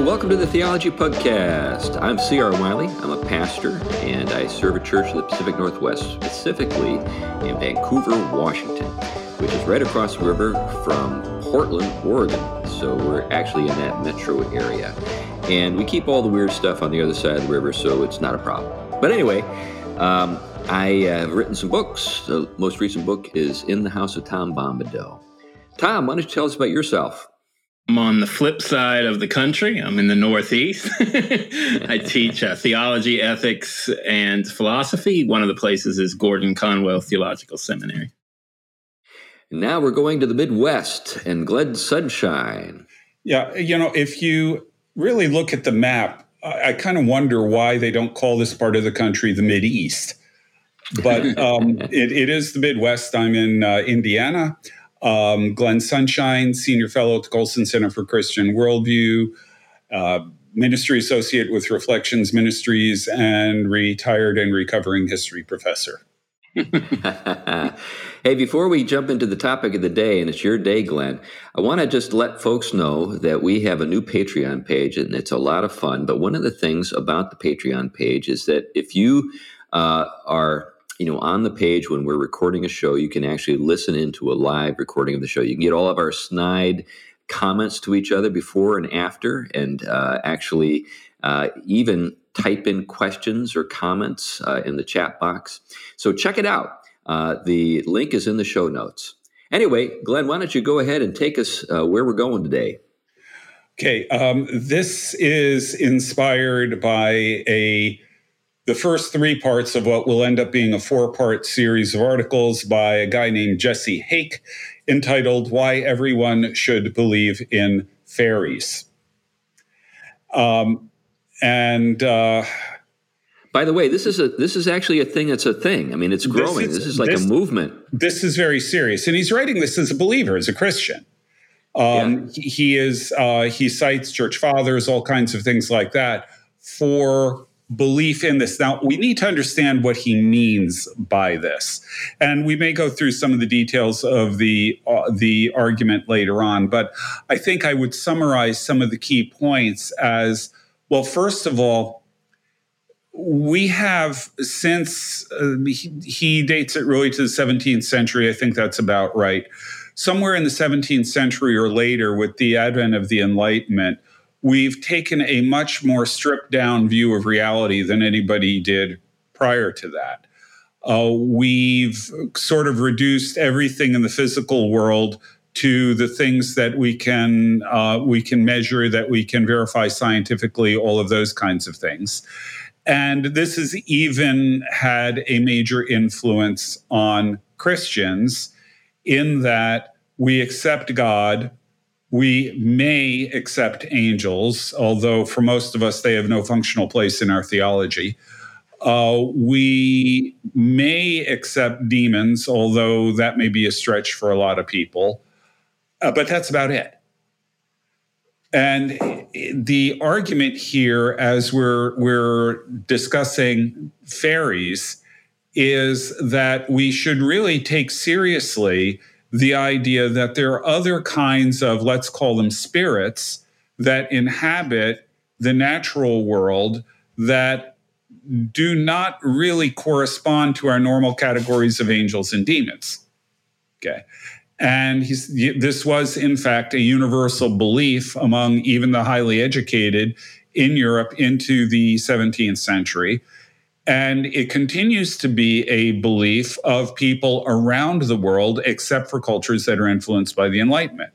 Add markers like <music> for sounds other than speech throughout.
Welcome to the Theology Pugcast. I'm C.R. Wiley. I'm a pastor, and I serve a church in the Pacific Northwest, specifically in Vancouver, Washington, which is right across the river from Portland, Oregon. So we're actually in that metro area. And we keep all the weird stuff on the other side of the river, so it's not a problem. But anyway, um, I have written some books. The most recent book is In the House of Tom Bombadil. Tom, why don't you tell us about yourself? I'm on the flip side of the country. I'm in the Northeast. <laughs> I <laughs> teach uh, theology, ethics, and philosophy. One of the places is Gordon Conwell Theological Seminary. Now we're going to the Midwest and Glenn Sunshine. Yeah, you know, if you really look at the map, I, I kind of wonder why they don't call this part of the country the Mid East. But <laughs> um, it, it is the Midwest. I'm in uh, Indiana um, Glenn Sunshine, Senior Fellow at the Colson Center for Christian Worldview, uh, Ministry Associate with Reflections Ministries, and retired and recovering history professor. <laughs> hey, before we jump into the topic of the day, and it's your day, Glenn, I want to just let folks know that we have a new Patreon page, and it's a lot of fun. But one of the things about the Patreon page is that if you uh, are you know, on the page when we're recording a show, you can actually listen into a live recording of the show. You can get all of our snide comments to each other before and after, and uh, actually uh, even type in questions or comments uh, in the chat box. So check it out. Uh, the link is in the show notes. Anyway, Glenn, why don't you go ahead and take us uh, where we're going today? Okay, um, this is inspired by a the first three parts of what will end up being a four part series of articles by a guy named Jesse Hake entitled Why Everyone Should Believe in Fairies. Um, and uh, by the way, this is a this is actually a thing that's a thing. I mean, it's growing. This is, this is like this, a movement. This is very serious, and he's writing this as a believer, as a Christian. Um, yeah. He is uh, he cites church fathers, all kinds of things like that for belief in this. Now, we need to understand what he means by this. And we may go through some of the details of the, uh, the argument later on, but I think I would summarize some of the key points as well, first of all, we have since uh, he, he dates it really to the 17th century. I think that's about right. Somewhere in the 17th century or later, with the advent of the Enlightenment, we've taken a much more stripped down view of reality than anybody did prior to that. Uh, we've sort of reduced everything in the physical world to the things that we can uh, we can measure, that we can verify scientifically, all of those kinds of things. And this has even had a major influence on Christians in that we accept God we may accept angels, although for most of us, they have no functional place in our theology. Uh, we may accept demons, although that may be a stretch for a lot of people, uh, but that's about it. And the argument here, as we're we're discussing fairies, is that we should really take seriously the idea that there are other kinds of, let's call them spirits, that inhabit the natural world that do not really correspond to our normal categories of angels and demons. Okay. And this was, in fact, a universal belief among even the highly educated in Europe into the 17th century and it continues to be a belief of people around the world, except for cultures that are influenced by the Enlightenment.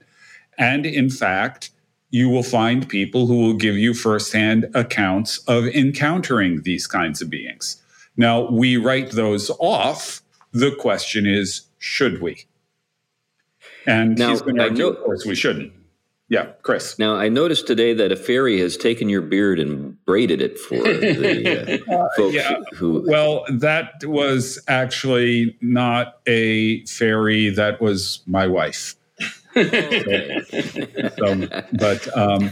And in fact, you will find people who will give you firsthand accounts of encountering these kinds of beings. Now, we write those off. The question is, should we? And now, he's to argue, of course, we shouldn't. Yeah, Chris. Now I noticed today that a fairy has taken your beard and braided it for the uh, <laughs> folks yeah. who. Well, that was actually not a fairy. That was my wife. so, <laughs> so, but um,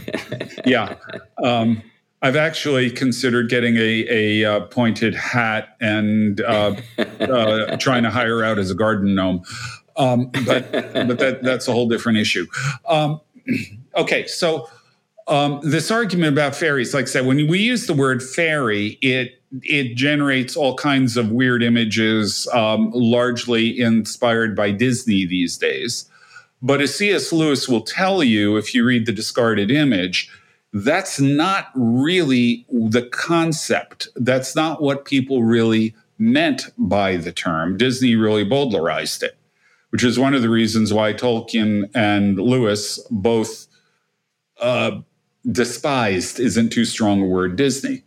yeah, um, I've actually considered getting a, a uh, pointed hat and uh, uh, trying to hire out as a garden gnome. Um, but but that, that's a whole different issue. Um, <clears throat> okay, so Um, this argument about fairies, like I said, when we use the word fairy, it it generates all kinds of weird images, um, largely inspired by Disney these days. But as C.S. Lewis will tell you, if you read The Discarded Image, that's not really the concept. That's not what people really meant by the term. Disney really bowdlerized it, which is one of the reasons why Tolkien and Lewis both uh, despised, isn't too strong a word, Disney.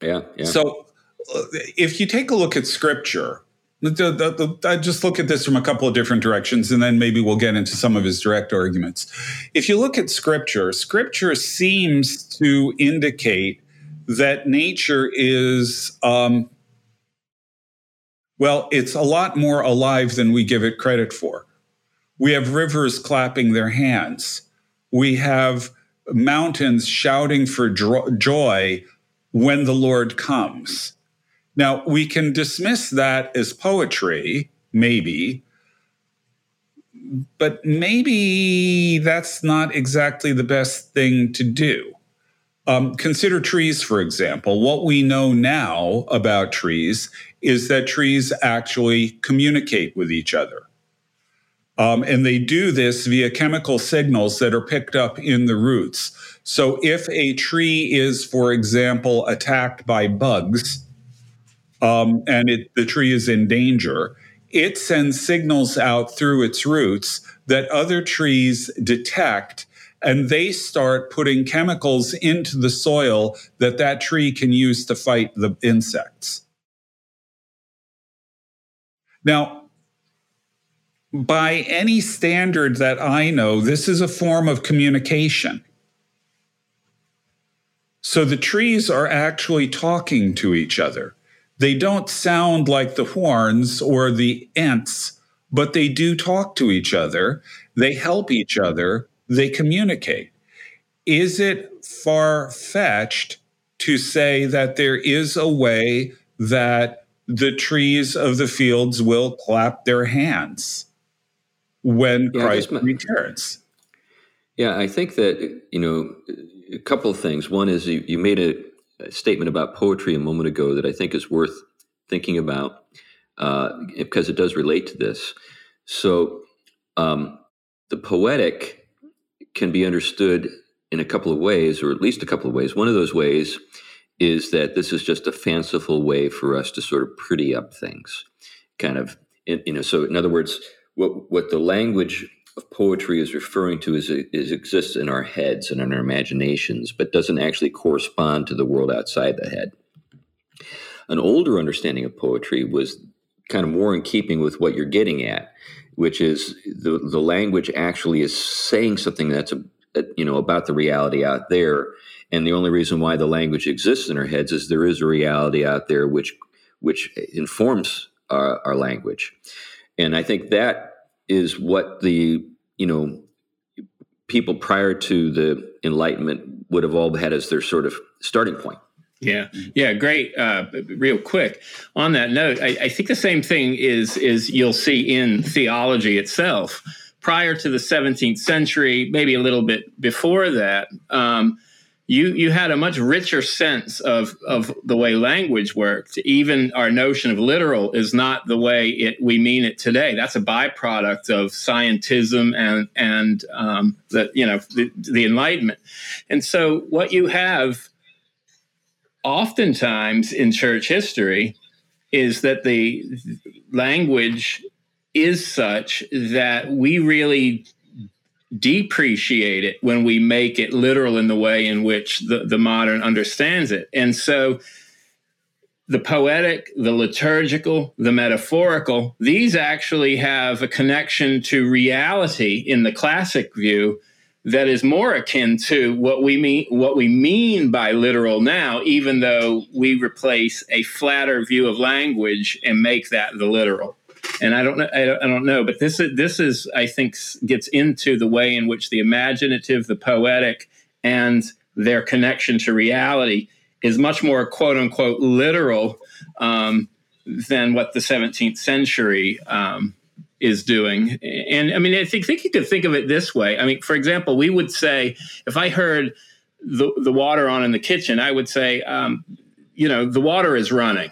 Yeah, yeah. So uh, if you take a look at scripture, I just look at this from a couple of different directions, and then maybe we'll get into some of his direct arguments. If you look at scripture, scripture seems to indicate that nature is, um, well, it's a lot more alive than we give it credit for. We have rivers clapping their hands. We have mountains shouting for joy when the Lord comes. Now, we can dismiss that as poetry, maybe, but maybe that's not exactly the best thing to do. Um, consider trees, for example. What we know now about trees is that trees actually communicate with each other. Um, and they do this via chemical signals that are picked up in the roots. So if a tree is, for example, attacked by bugs um, and it, the tree is in danger, it sends signals out through its roots that other trees detect and they start putting chemicals into the soil that that tree can use to fight the insects. Now, by any standard that I know, this is a form of communication. So the trees are actually talking to each other. They don't sound like the Huorns or the Ents, but they do talk to each other. They help each other. They communicate. Is it far fetched to say that there is a way that the trees of the fields will clap their hands? when yeah, Christ returns. Yeah, I think that, you know, a couple of things. One is you, you made a, a, statement about poetry a moment ago that I think is worth thinking about uh, because it does relate to this. So um, the poetic can be understood in a couple of ways, or at least a couple of ways. One of those ways is that this is just a fanciful way for us to sort of pretty up things, kind of, you know. So, in other words, what what the language of poetry is referring to is, is exists in our heads and in our imaginations, but doesn't actually correspond to the world outside the head. An older understanding of poetry was kind of more in keeping with what you're getting at, which is the the language actually is saying something that's a, a, you know about the reality out there, and the only reason why the language exists in our heads is there is a reality out there which which informs our, our language. And I think that is what the, you know, people prior to the Enlightenment would have all had as their sort of starting point. Yeah, yeah, great. Uh, real quick on that note, I, I, think the same thing is is you'll see in theology itself. Prior to the 17th century, maybe a little bit before that, um, you you had a much richer sense of of the way language worked. Even our notion of literal is not the way it we mean it today. That's a byproduct of scientism and and um, the you know the, the Enlightenment. And so what you have oftentimes in church history is that the language is such that we really depreciate it when we make it literal in the way in which the, the modern understands it. And so the poetic, the liturgical, the metaphorical, these actually have a connection to reality in the classic view that is more akin to what we mean what we mean by literal now even though we replace a flatter view of language and make that the literal and I don't know, I don't, I don't know, but this is this is I think gets into the way in which the imaginative, the poetic, and their connection to reality is much more quote unquote literal um, than what the 17th century um, is doing. And I mean, I think, think you could think of it this way. I mean, for example, we would say, if I heard the, the water on in the kitchen, I would say, um, you know, the water is running.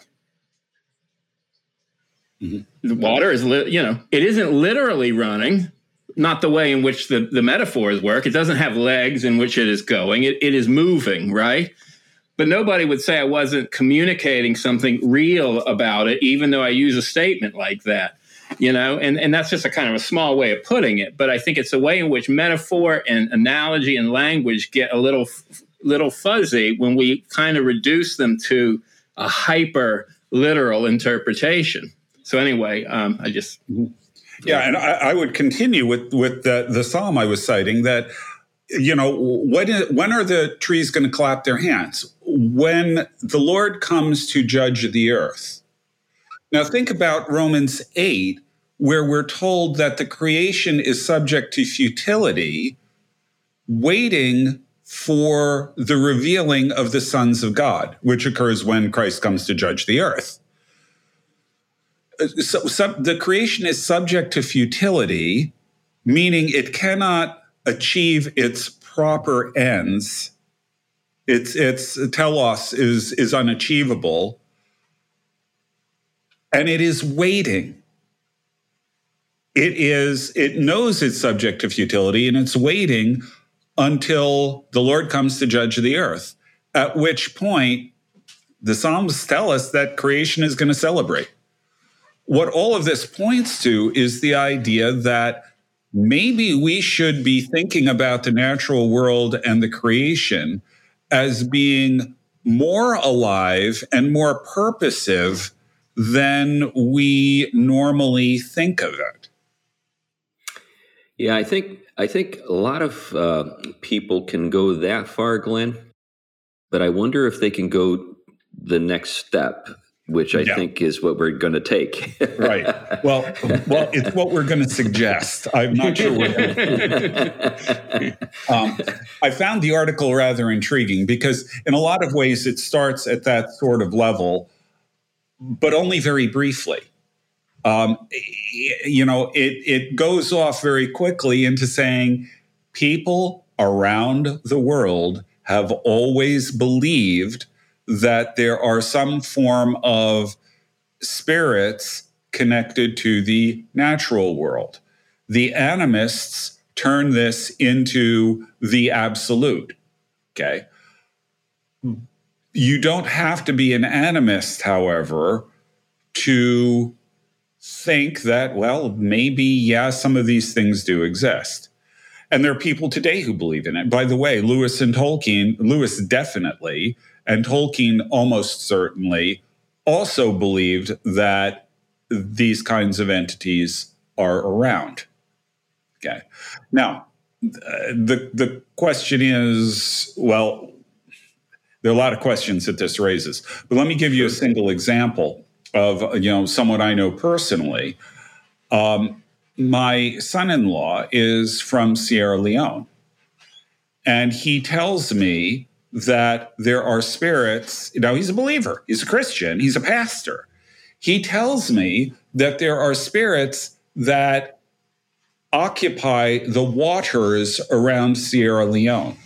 Mm-hmm. The water is, li- you know, it isn't literally running, not the way in which the, the metaphors work. It doesn't have legs in which it is going, it, it is moving, right? But nobody would say I wasn't communicating something real about it, even though I use a statement like that you know? And, and that's just a kind of a small way of putting it. But i think it's a way in which metaphor and analogy and language get a little little fuzzy when we kind of reduce them to a hyper literal interpretation so anyway um, i just yeah and I, I, would continue with with the, the psalm i was citing that you know when when are the trees going to clap their hands when the lord comes to judge the earth now, think about Romans 8, where we're told that the creation is subject to futility, waiting for the revealing of the sons of God, which occurs when Christ comes to judge the earth. So, so the creation is subject to futility, meaning it cannot achieve its proper ends. Its its telos is is unachievable and it is waiting. It is, it knows it's subject to futility and it's waiting until the Lord comes to judge the earth, at which point the Psalms tell us that creation is going to celebrate. What all of this points to is the idea that maybe we should be thinking about the natural world and the creation as being more alive and more purposive than we normally think of it. Yeah, I think I think a lot of uh, people can go that far, Glenn, but I wonder if they can go the next step, which I yeah. think is what we're going to take. <laughs> right. Well, well, it's what we're going to suggest. I'm not sure. um, I found the article rather intriguing because, in a lot of ways, it starts at that sort of level but only very briefly. Um, you know, it, it goes off very quickly into saying people around the world have always believed that there are some form of spirits connected to the natural world. The animists turn this into the absolute. Okay you don't have to be an animist, however, to think that, well, maybe, yeah, some of these things do exist. And there are people today who believe in it. By the way, Lewis and Tolkien, Lewis definitely, and Tolkien almost certainly also believed that these kinds of entities are around. Okay. Now, the the question is, well, there are a lot of questions that this raises. But let me give you a single example of you know someone I know personally. Um, my son-in-law is from Sierra Leone, and he tells me that there are spirits. Know, he's a believer. He's a Christian. He's a pastor. He tells me that there are spirits that occupy the waters around Sierra Leone.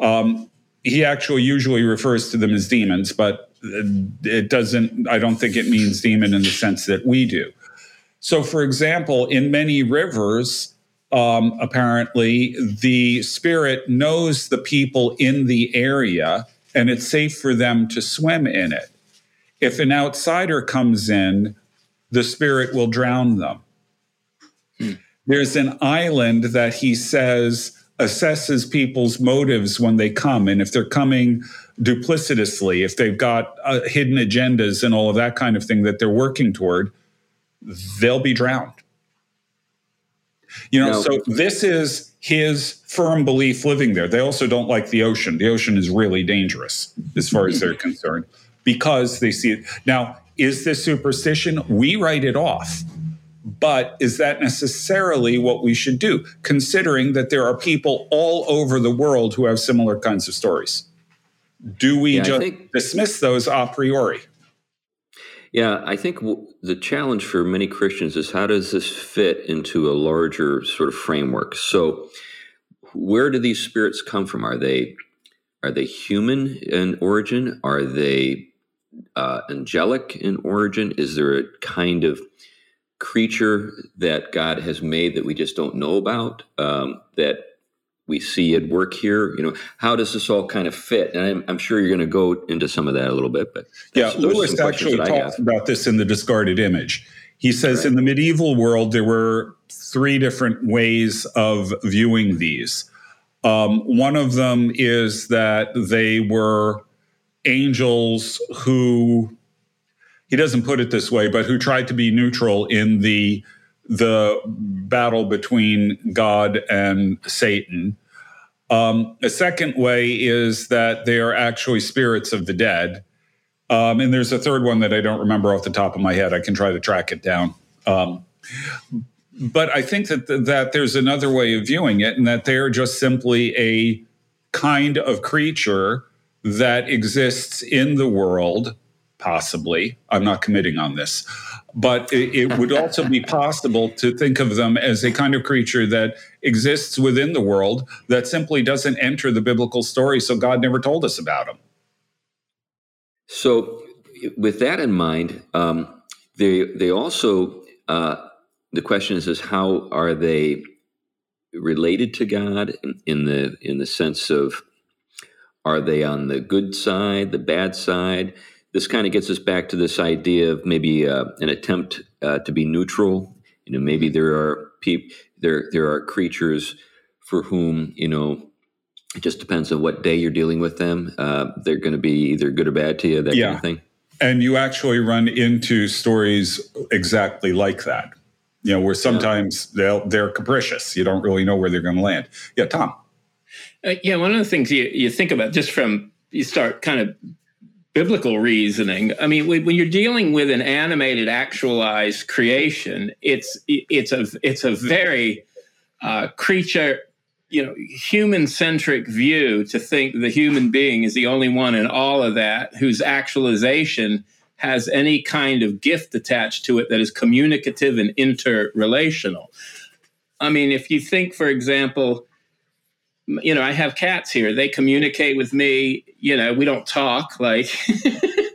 Um, he actually usually refers to them as demons, but it doesn't, I don't think it means demon in the sense that we do. So, for example, in many rivers, um, apparently the spirit knows the people in the area and it's safe for them to swim in it. If an outsider comes in, the spirit will drown them. Hmm. There's an island that he says assesses people's motives when they come and if they're coming duplicitously if they've got uh, hidden agendas and all of that kind of thing that they're working toward they'll be drowned you know no. so this is his firm belief living there they also don't like the ocean the ocean is really dangerous as far as they're <laughs> concerned because they see it now is this superstition we write it off but is that necessarily what we should do, considering that there are people all over the world who have similar kinds of stories? Do we yeah, just think, dismiss those a priori? Yeah, I think w- the challenge for many Christians is how does this fit into a larger sort of framework? So, where do these spirits come from? Are they are they human in origin? Are they uh, angelic in origin? Is there a kind of creature that God has made that we just don't know about um, that we see at work here? You know, how does this all kind of fit? And I'm, I'm sure you're going to go into some of that a little bit. But yeah, Lewis actually talks about this in the discarded image. He says right. in the medieval world there were three different ways of viewing these. Um, one of them is that they were angels who he doesn't put it this way, but who tried to be neutral in the the battle between God and Satan. Um, a second way is that they are actually spirits of the dead. Um, and there's a third one that I don't remember off the top of my head. I can try to track it down. Um, but I think that th- that there's another way of viewing it, and that they're just simply a kind of creature that exists in the world possibly. I'm not committing on this. But it, it would also be <laughs> possible to think of them as a kind of creature that exists within the world that simply doesn't enter the biblical story, so God never told us about them. So, with that in mind, um, they they also uh, the question is is how are they related to God in, in the in the sense of are they on the good side, the bad side? This kind of gets us back to this idea of maybe uh, an attempt uh, to be neutral. You know, maybe there are people, there there are creatures for whom you know it just depends on what day you're dealing with them. Uh, they're going to be either good or bad to you, that yeah. kind of thing. And you actually run into stories exactly like that. You know, where sometimes yeah. they'll they're capricious. You don't really know where they're going to land. Yeah, Tom. Uh, yeah, one of the things you, you think about just from you start kind of biblical reasoning. I mean, when you're dealing with an animated, actualized creation, it's it's a it's a very uh, creature, you know, human centric view to think the human being is the only one in all of that whose actualization has any kind of gift attached to it that is communicative and interrelational. I mean, if you think, for example, you know, I have cats here. They communicate with me. You know, we don't talk like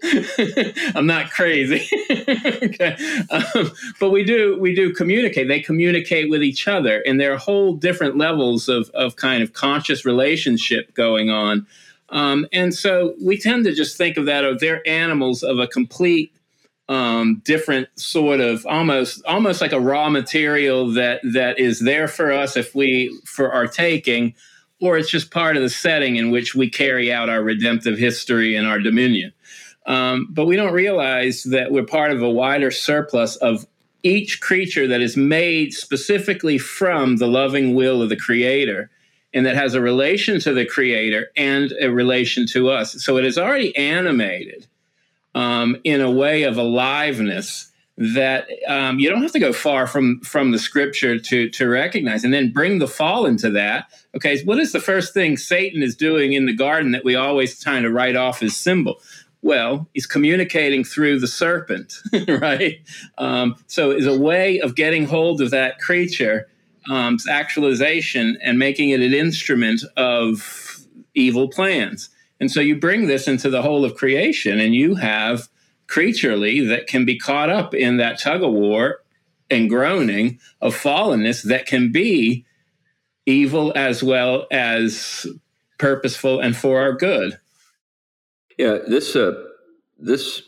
<laughs> I'm not crazy, <laughs> okay. um, but we do we do communicate. They communicate with each other, and there are whole different levels of of kind of conscious relationship going on. Um, and so we tend to just think of that of they're animals of a complete um, different sort of almost almost like a raw material that that is there for us if we for our taking or it's just part of the setting in which we carry out our redemptive history and our dominion. Um, but we don't realize that we're part of a wider surplus of each creature that is made specifically from the loving will of the Creator and that has a relation to the Creator and a relation to us. So it is already animated um, in a way of aliveness that um, you don't have to go far from from the scripture to to recognize. And then bring the fall into that. Okay what is the first thing satan is doing in the garden that we always kind of write off as symbol? Well he's communicating through the serpent <laughs> right? Um, so is a way of getting hold of that creature um, actualization and making it an instrument of evil plans. And so you bring this into the whole of creation and you have creaturely that can be caught up in that tug of war and groaning of fallenness that can be evil as well as purposeful and for our good. Yeah, this uh, this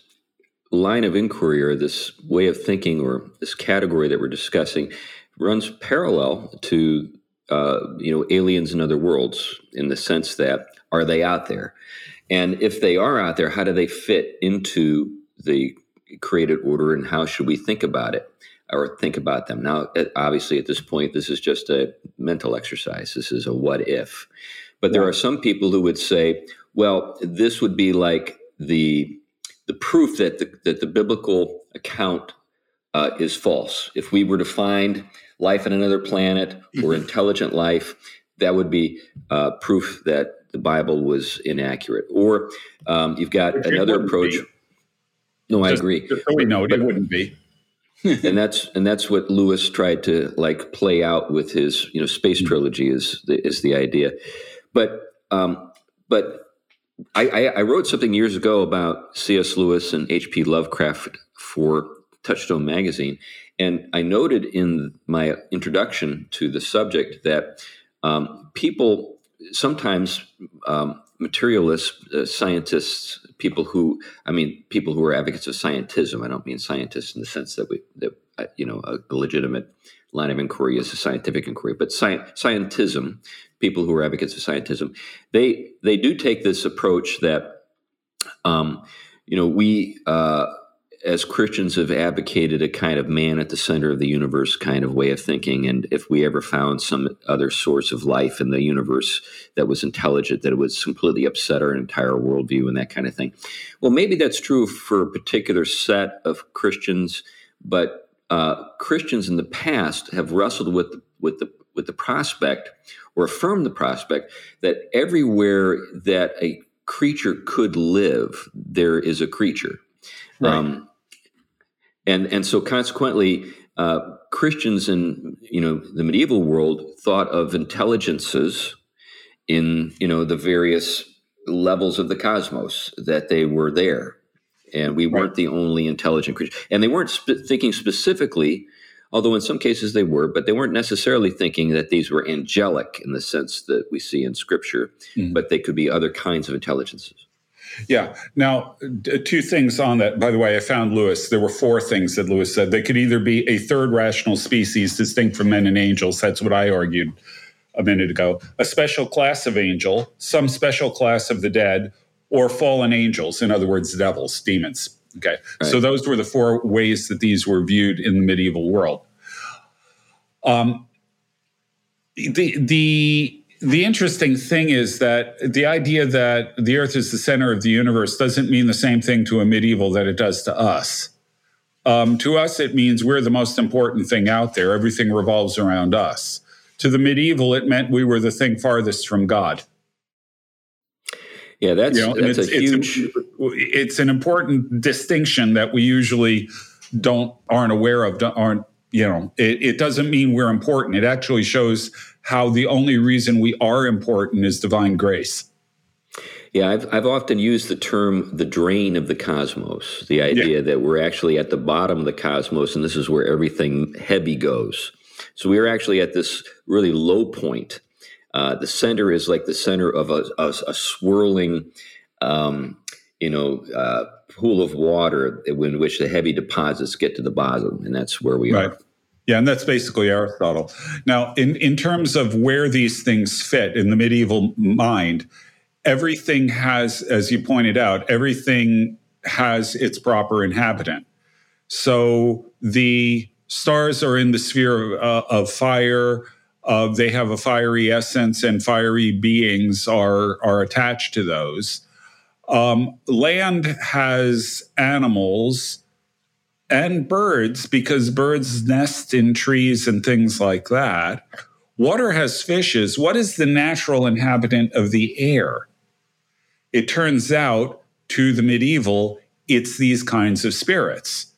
line of inquiry or this way of thinking or this category that we're discussing runs parallel to uh, you know aliens in other worlds in the sense that are they out there, and if they are out there, how do they fit into the created order and how should we think about it or think about them. Now obviously at this point this is just a mental exercise. This is a what if. But there are some people who would say well this would be like the the proof that the, that the biblical account uh, is false. If we were to find life on another planet <laughs> or intelligent life that would be uh, proof that the bible was inaccurate. Or um, you've got another approach be No, I Just, agree. So we know it wouldn't be. <laughs> and that's and that's what Lewis tried to like play out with his you know space mm-hmm. trilogy is the, is the idea, but um, but I, I, I wrote something years ago about C.S. Lewis and H.P. Lovecraft for Touchstone magazine, and I noted in my introduction to the subject that um, people sometimes um, materialists, uh, scientists, people who, I mean, people who are advocates of scientism. I don't mean scientists in the sense that we, that uh, you know, a legitimate line of inquiry is a scientific inquiry, but sci- scientism, people who are advocates of scientism, they they do take this approach that, um, you know, we. Uh, as Christians have advocated a kind of man at the center of the universe kind of way of thinking. And if we ever found some other source of life in the universe that was intelligent, that it would completely upset our entire worldview and that kind of thing. Well, maybe that's true for a particular set of Christians, but uh, Christians in the past have wrestled with with the with the prospect or affirmed the prospect that everywhere that a creature could live, there is a creature. Right. Um, and and so consequently, uh, Christians in you know the medieval world thought of intelligences in you know the various levels of the cosmos that they were there, and we weren't the only intelligent creatures, and they weren't sp- thinking specifically. Although in some cases they were, but they weren't necessarily thinking that these were angelic in the sense that we see in Scripture, mm-hmm. but they could be other kinds of intelligences. Yeah. Now, two things on that. By the way, I found Lewis. There were four things that Lewis said. They could either be a third rational species distinct from men and angels. That's what I argued a minute ago. A special class of angel, some special class of the dead, or fallen angels. In other words, devils, demons. Okay. Right. So those were the four ways that these were viewed in the medieval world. Um, the the the interesting thing is that the idea that the earth is the center of the universe doesn't mean the same thing to a medieval that it does to us. Um, to us, it means we're the most important thing out there. Everything revolves around us. To the medieval, it meant we were the thing farthest from God. Yeah, that's, you know, that's it's, a huge. It's, it's an important distinction that we usually don't aren't aware of. Aren't you know? It, it doesn't mean we're important. It actually shows how the only reason we are important is divine grace. Yeah, I've, I've often used the term the drain of the cosmos, the idea yeah. that we're actually at the bottom of the cosmos and this is where everything heavy goes. So we're actually at this really low point. Uh, the center is like the center of a, a, a swirling, um, you know, uh, pool of water in which the heavy deposits get to the bottom, and that's where we right. are. Yeah, and that's basically Aristotle. Now, in, in terms of where these things fit in the medieval mind, everything has, as you pointed out, everything has its proper inhabitant. So the stars are in the sphere of, uh, of fire. Uh, they have a fiery essence, and fiery beings are are attached to those. Um, land has animals and birds because birds nest in trees and things like that. Water has fishes. What is the natural inhabitant of the air? It turns out to the medieval, it's these kinds of spirits.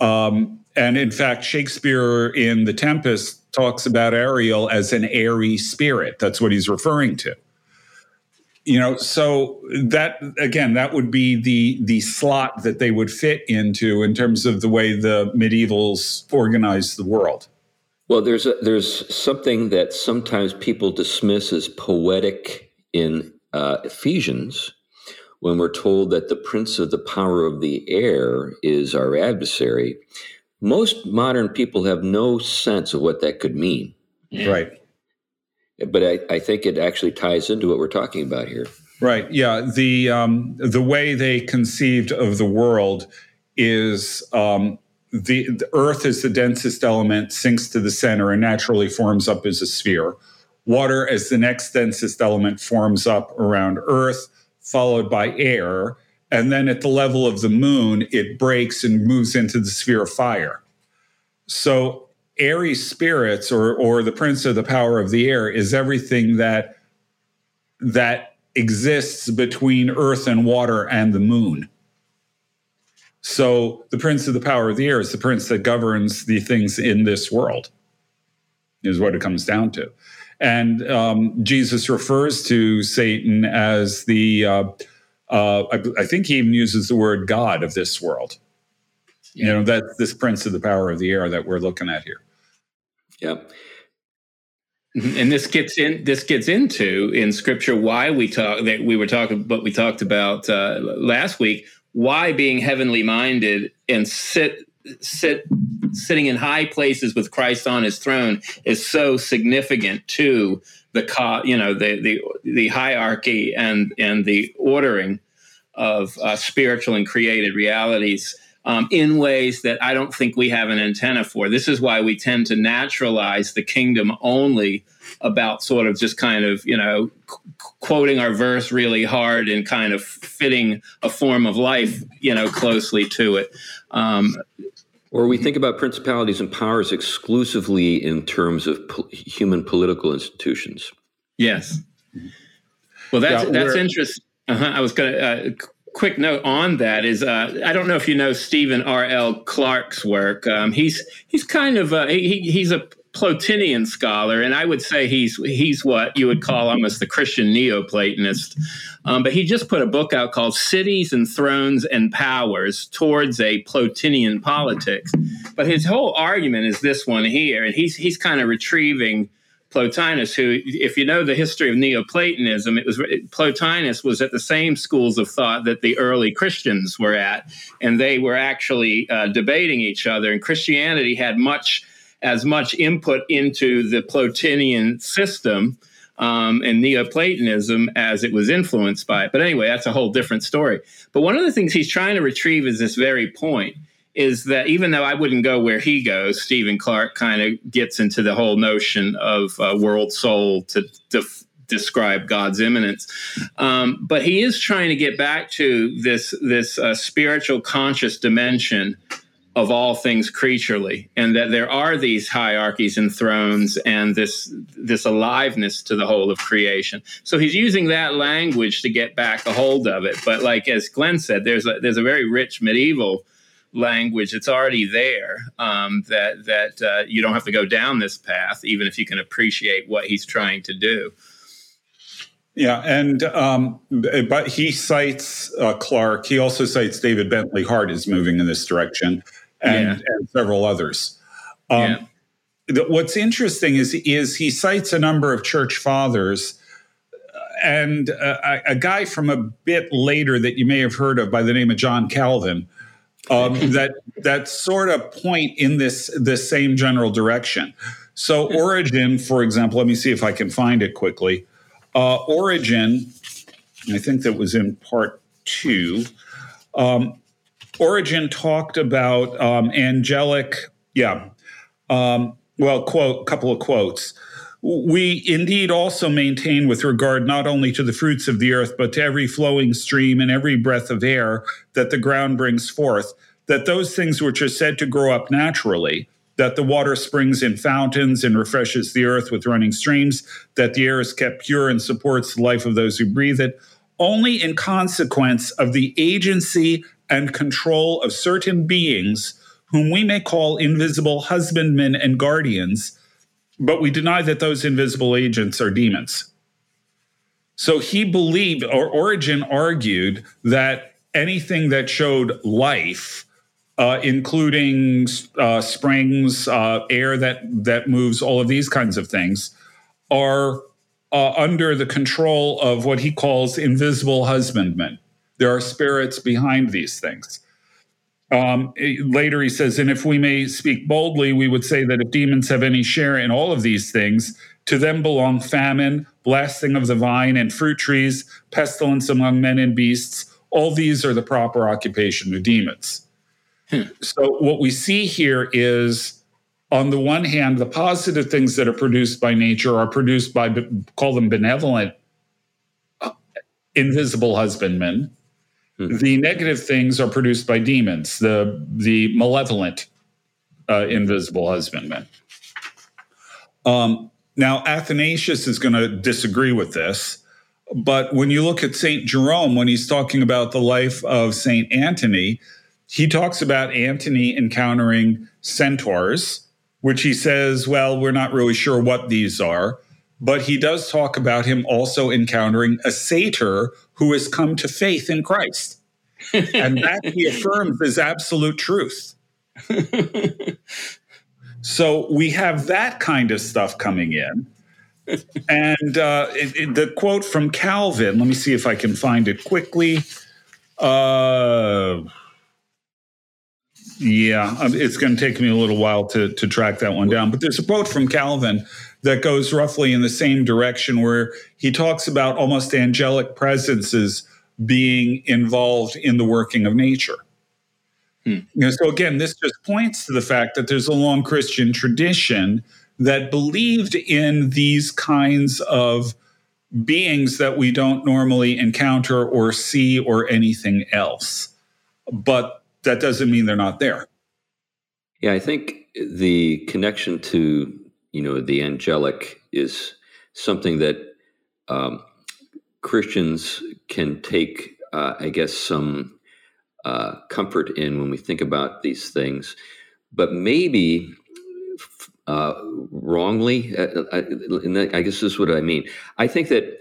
Um, and in fact, Shakespeare in The Tempest talks about Ariel as an airy spirit. That's what he's referring to you know so that again that would be the the slot that they would fit into in terms of the way the medievals organized the world. Well there's a, there's something that sometimes people dismiss as poetic in uh, ephesians when we're told that the prince of the power of the air is our adversary. Most modern people have no sense of what that could mean. Right but I, I think it actually ties into what we're talking about here. Right. Yeah. The um, the way they conceived of the world is um, the, the, Earth is the densest element, sinks to the center, and naturally forms up as a sphere. Water, as the next densest element, forms up around Earth, followed by air, and then at the level of the moon, it breaks and moves into the sphere of fire. So airy spirits or or the prince of the power of the air is everything that that exists between earth and water and the moon So the prince of the power of the air is the prince that governs the things in this world, is what it comes down to. And um, Jesus refers to Satan as the, uh, uh, I, I, think he even uses the word God of this world. You know, that's this prince of the power of the air that we're looking at here. Yep. Mm-hmm. And this gets in. This gets into in Scripture why we talk that we were talking, but we talked about uh, last week. Why being heavenly minded and sit sit sitting in high places with Christ on His throne is so significant to the you know the the the hierarchy and and the ordering of uh, spiritual and created realities um, in ways that I don't think we have an antenna for. This is why we tend to naturalize the kingdom only about sort of just kind of, you know, qu- quoting our verse really hard and kind of fitting a form of life, you know, closely to it. Um, or we think about principalities and powers exclusively in terms of po- human political institutions. Yes. Well, that's yeah, that's interesting. Uh-huh. I was going to uh, quick note on that is uh, I don't know if you know Stephen R. L. Clark's work. Um, he's he's kind of a, he, he's a Plotinian scholar, and I would say he's he's what you would call almost the Christian Neoplatonist. Um, but he just put a book out called "Cities and Thrones and Powers Towards a Plotinian Politics." But his whole argument is this one here, and he's he's kind of retrieving Plotinus, who, if you know the history of Neoplatonism, it was Plotinus was at the same schools of thought that the early Christians were at, and they were actually uh, debating each other. And Christianity had much as much input into the Plotinian system um, and Neoplatonism as it was influenced by it. But anyway, that's a whole different story. But one of the things he's trying to retrieve is this very point is that even though I wouldn't go where he goes, Stephen Clark kind of gets into the whole notion of uh, world soul to, to f- describe God's immanence. Um, but he is trying to get back to this this uh, spiritual conscious dimension of all things creaturely, and that there are these hierarchies and thrones, and this this aliveness to the whole of creation. So he's using that language to get back a hold of it. But like as Glenn said, there's a there's a very rich medieval language it's already there um, that that uh, you don't have to go down this path even if you can appreciate what he's trying to do yeah and um, but he cites uh, clark he also cites david bentley hart is moving in this direction and, yeah. and several others um, yeah. what's interesting is is he cites a number of church fathers and a, a guy from a bit later that you may have heard of by the name of john calvin um, that that sort of point in this this same general direction. So Origen, for example, let me see if I can find it quickly. Uh, Origen, I think that was in part two. Um, Origen talked about um, angelic, yeah. Um, well, quote, couple of quotes. We indeed also maintain, with regard not only to the fruits of the earth, but to every flowing stream and every breath of air that the ground brings forth, that those things which are said to grow up naturally, that the water springs in fountains and refreshes the earth with running streams, that the air is kept pure and supports the life of those who breathe it, only in consequence of the agency and control of certain beings whom we may call invisible husbandmen and guardians but we deny that those invisible agents are demons. So he believed, or Origen argued, that anything that showed life, uh, including uh, springs, uh, air that that moves, all of these kinds of things, are uh, under the control of what he calls invisible husbandmen. There are spirits behind these things. Um, later, he says, and if we may speak boldly, we would say that if demons have any share in all of these things, to them belong famine, blasting of the vine and fruit trees, pestilence among men and beasts. All these are the proper occupation of demons. Hmm. So, what we see here is, on the one hand, the positive things that are produced by nature are produced by, call them benevolent, uh, invisible husbandmen Hmm. The negative things are produced by demons, the the malevolent, uh, invisible husbandmen. Um, now, Athanasius is going to disagree with this, but when you look at Saint Jerome, when he's talking about the life of Saint Antony, he talks about Antony encountering centaurs, which he says, well, we're not really sure what these are. But he does talk about him also encountering a satyr who has come to faith in Christ. <laughs> and that he affirms is absolute truth. so we have that kind of stuff coming in. and uh, it, it, the quote from Calvin, let me see if I can find it quickly. Uh, yeah, it's going to take me a little while to, to track that one down. But there's a quote from Calvin that goes roughly in the same direction where he talks about almost angelic presences being involved in the working of nature. Hmm. You know, so again, this just points to the fact that there's a long Christian tradition that believed in these kinds of beings that we don't normally encounter or see or anything else. But that doesn't mean they're not there. Yeah, I think the connection to you know the angelic is something that um, Christians can take, uh, I guess, some uh, comfort in when we think about these things, but maybe uh, wrongly. Uh, uh, I guess this is what I mean. I think that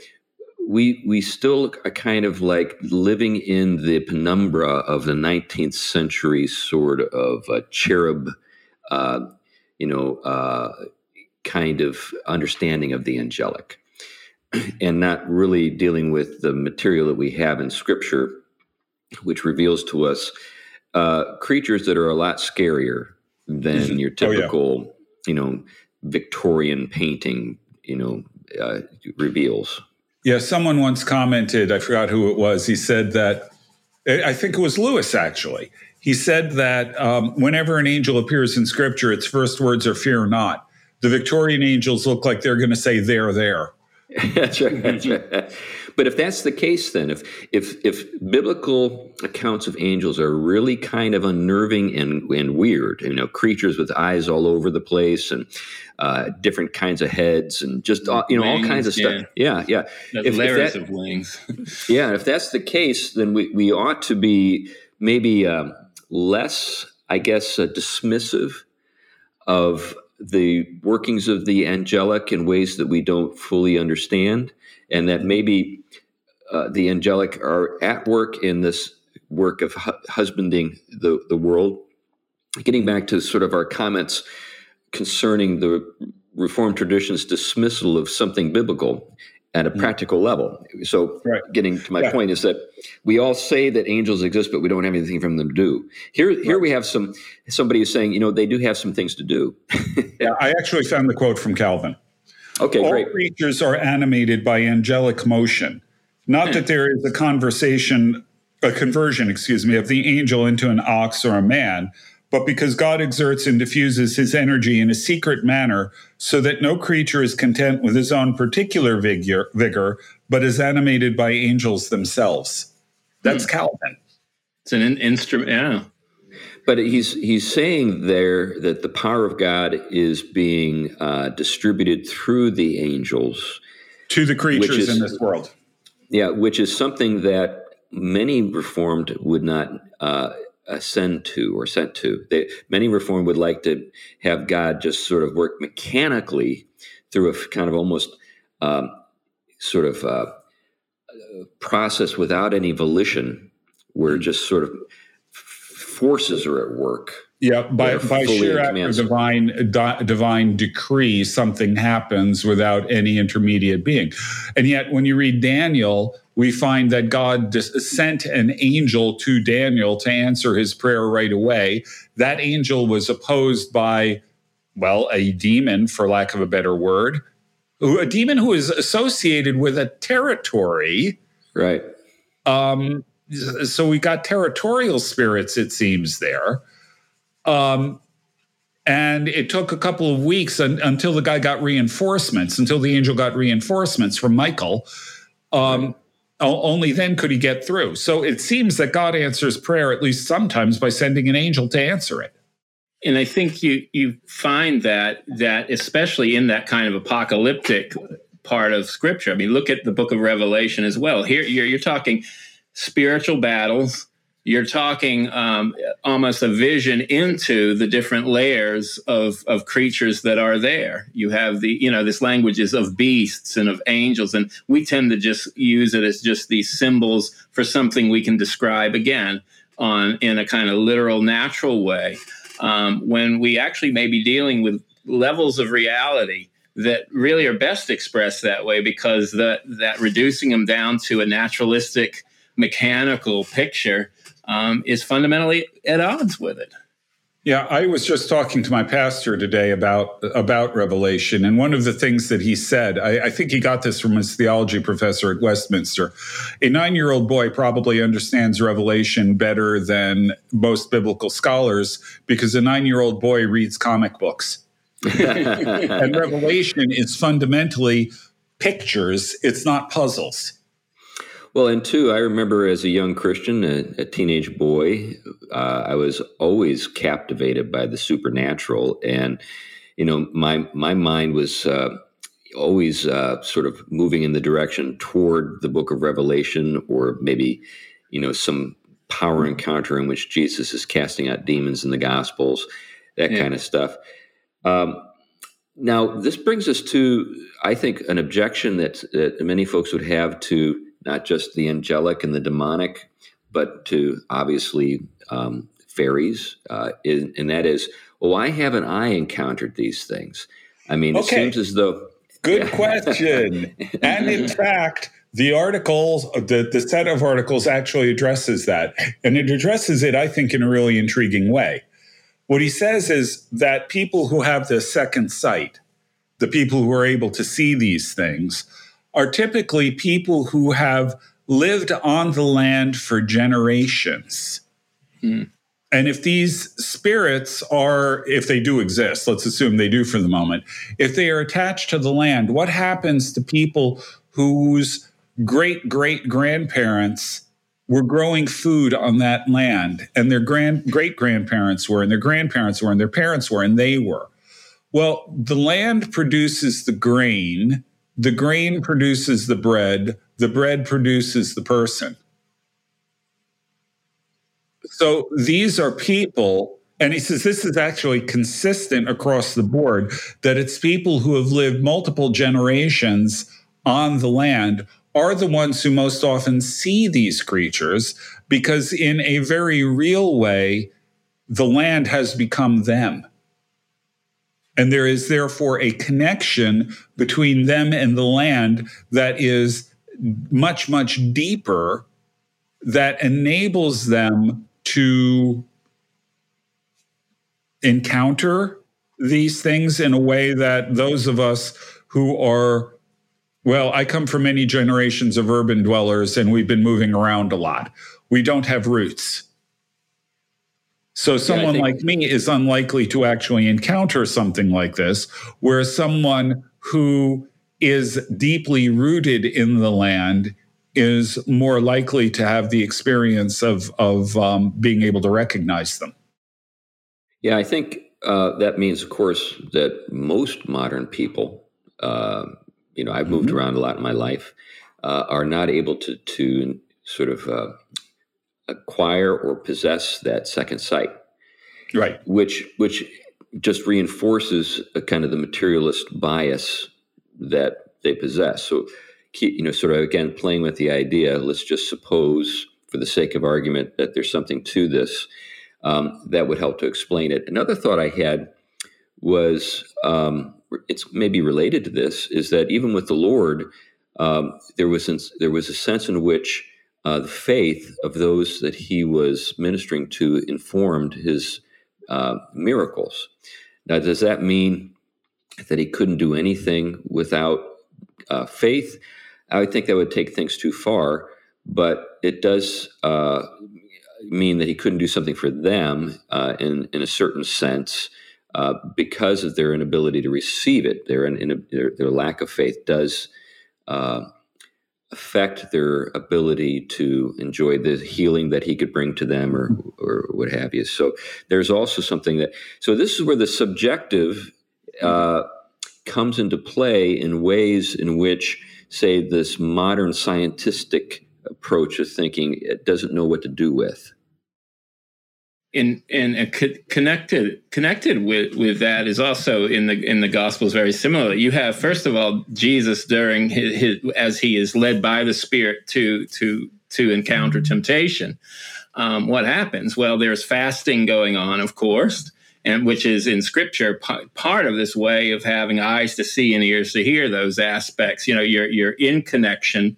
we we still are kind of like living in the penumbra of the 19th century sort of cherub, uh, you know, uh, kind of understanding of the angelic, <clears throat> and not really dealing with the material that we have in Scripture, which reveals to us uh, creatures that are a lot scarier than your typical, oh, yeah. you know, Victorian painting, you know, uh, reveals. Yeah, someone once commented, I forgot who it was. He said that, I think it was Lewis actually. He said that um, whenever an angel appears in scripture, its first words are fear not. The Victorian angels look like they're going to say, they're there. <laughs> that's right. That's right. But if that's the case, then if if if biblical accounts of angels are really kind of unnerving and and weird, you know, creatures with eyes all over the place and uh, different kinds of heads and just all, you know wings, all kinds of stuff. Yeah, yeah. yeah. If, layers if that, of wings. <laughs> yeah, if that's the case, then we we ought to be maybe um, less, I guess, uh, dismissive of the workings of the angelic in ways that we don't fully understand, and that maybe uh, the angelic are at work in this work of hu- husbanding the, the world. Getting back to sort of our comments concerning the Reformed tradition's dismissal of something biblical at a mm. practical level. So, right. getting to my yeah. point is that we all say that angels exist, but we don't have anything from them to do. Here, right. here we have some somebody is saying, you know, they do have some things to do. <laughs> yeah, I actually found the quote from Calvin. Okay, all great. creatures are animated by angelic motion. Not that there is a conversation, a conversion, excuse me, of the angel into an ox or a man, but because God exerts and diffuses his energy in a secret manner so that no creature is content with his own particular vigor, vigor but is animated by angels themselves. That's hmm. Calvin. It's an in- instrument, yeah. But he's he's saying there that the power of God is being uh, distributed through the angels to the creatures is, in this world. Yeah, which is something that many reformed would not uh, ascend to or sent to. They, many reform would like to have God just sort of work mechanically through a kind of almost um, sort of uh, process without any volition, where just sort of forces are at work. Yeah, by, by sheer act of divine di- divine decree, something happens without any intermediate being. And yet, when you read Daniel, we find that God sent an angel to Daniel to answer his prayer right away. That angel was opposed by, well, a demon, for lack of a better word, a demon who is associated with a territory. Right. Um, so we got territorial spirits, it seems, there. Um, and it took a couple of weeks un- until the guy got reinforcements, until the angel got reinforcements from Michael. Um, only then could he get through. So it seems that God answers prayer at least sometimes by sending an angel to answer it. And I think you you find that that especially in that kind of apocalyptic part of Scripture. I mean, look at the Book of Revelation as well. Here you're, you're talking spiritual battles you're talking um, almost a vision into the different layers of, of creatures that are there. You have the, you know, this language is of beasts and of angels, and we tend to just use it as just these symbols for something we can describe again on in a kind of literal, natural way. Um, when we actually may be dealing with levels of reality that really are best expressed that way because that that reducing them down to a naturalistic mechanical picture um, is fundamentally at odds with it. Yeah, I was just talking to my pastor today about about Revelation, and one of the things that he said, I, I think he got this from his theology professor at Westminster. A nine-year-old boy probably understands Revelation better than most biblical scholars because a nine-year-old boy reads comic books, <laughs> and Revelation is fundamentally pictures; it's not puzzles. Well, and two, I remember as a young Christian, a, a teenage boy, uh, I was always captivated by the supernatural, and you know, my my mind was uh, always uh, sort of moving in the direction toward the Book of Revelation, or maybe you know some power encounter in which Jesus is casting out demons in the Gospels, that yeah. kind of stuff. Um, now, this brings us to, I think, an objection that, that many folks would have to not just the angelic and the demonic, but to obviously um, fairies. Uh, and that is, well, why haven't I encountered these things? I mean, okay. it seems as though. Good <laughs> question. and in fact, the article, the, the set of articles actually addresses that. And it addresses it, I think, in a really intriguing way. What he says is that people who have the second sight, the people who are able to see these things, are typically people who have lived on the land for generations. Hmm. And if these spirits are, if they do exist, let's assume they do for the moment, if they are attached to the land, what happens to people whose great great grandparents were growing food on that land and their grand great grandparents were and their grandparents were and their parents were and they were? Well, the land produces the grain the grain produces the bread, the bread produces the person. So these are people, and he says this is actually consistent across the board that it's people who have lived multiple generations on the land are the ones who most often see these creatures because, in a very real way, the land has become them. And there is therefore a connection between them and the land that is much, much deeper that enables them to encounter these things in a way that those of us who are well, I come from many generations of urban dwellers and we've been moving around a lot. We don't have roots. So someone yeah, think- like me is unlikely to actually encounter something like this, whereas someone who is deeply rooted in the land is more likely to have the experience of of um, being able to recognize them. Yeah, I think uh, that means, of course, that most modern people, uh, you know, I've moved mm-hmm. around a lot in my life, uh, are not able to to sort of uh, acquire or possess that second sight. Right. Which which just reinforces a kind of the materialist bias that they possess. So you know sort of again playing with the idea let's just suppose for the sake of argument that there's something to this um, that would help to explain it. Another thought i had was um, it's maybe related to this is that even with the lord um, there was there was a sense in which uh, the faith of those that he was ministering to informed his uh, miracles. Now, does that mean that he couldn't do anything without uh, faith? I think that would take things too far, but it does uh, mean that he couldn't do something for them uh, in in a certain sense. Uh, because of their inability to receive it, their, their, their lack of faith does affect their ability to enjoy the healing that he could bring to them or or what have you. So there's also something that so this is where the subjective uh, comes into play in ways in which say this modern scientific approach of thinking it doesn't know what to do with in in co- connected connected with with that is also in the in the gospels very similar you have first of all jesus during his, his as he is led by the spirit to to to encounter temptation. Um, what happens? Well there's fasting going on of course and which is in scripture p- part of this way of having eyes to see and ears to hear those aspects. You know you're you're in connection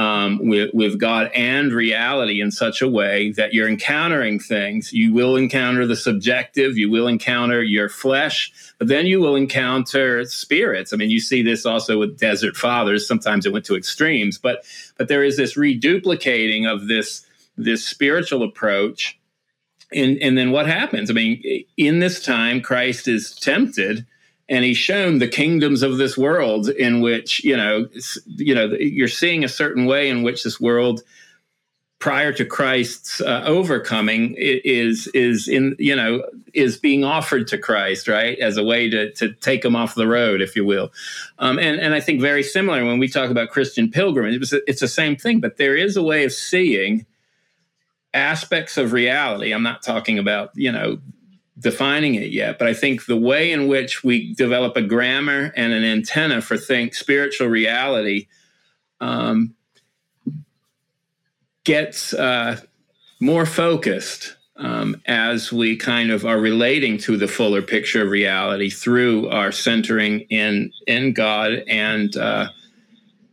um, with, with God and reality in such a way that you're encountering things. You will encounter the subjective, you will encounter your flesh, but then you will encounter spirits. I mean, you see this also with desert fathers. Sometimes it went to extremes, but but there is this reduplicating of this this spiritual approach. And, and then what happens? I mean, in this time, Christ is tempted and he's shown the kingdoms of this world in which you know you know you're seeing a certain way in which this world prior to Christ's uh, overcoming is is in you know is being offered to Christ right as a way to to take him off the road if you will. Um, and and I think very similar when we talk about Christian pilgrimage it's, it's the same thing but there is a way of seeing aspects of reality. I'm not talking about you know defining it yet, but I think the way in which we develop a grammar and an antenna for think spiritual reality um, gets uh, more focused um, as we kind of are relating to the fuller picture of reality through our centering in in God and uh,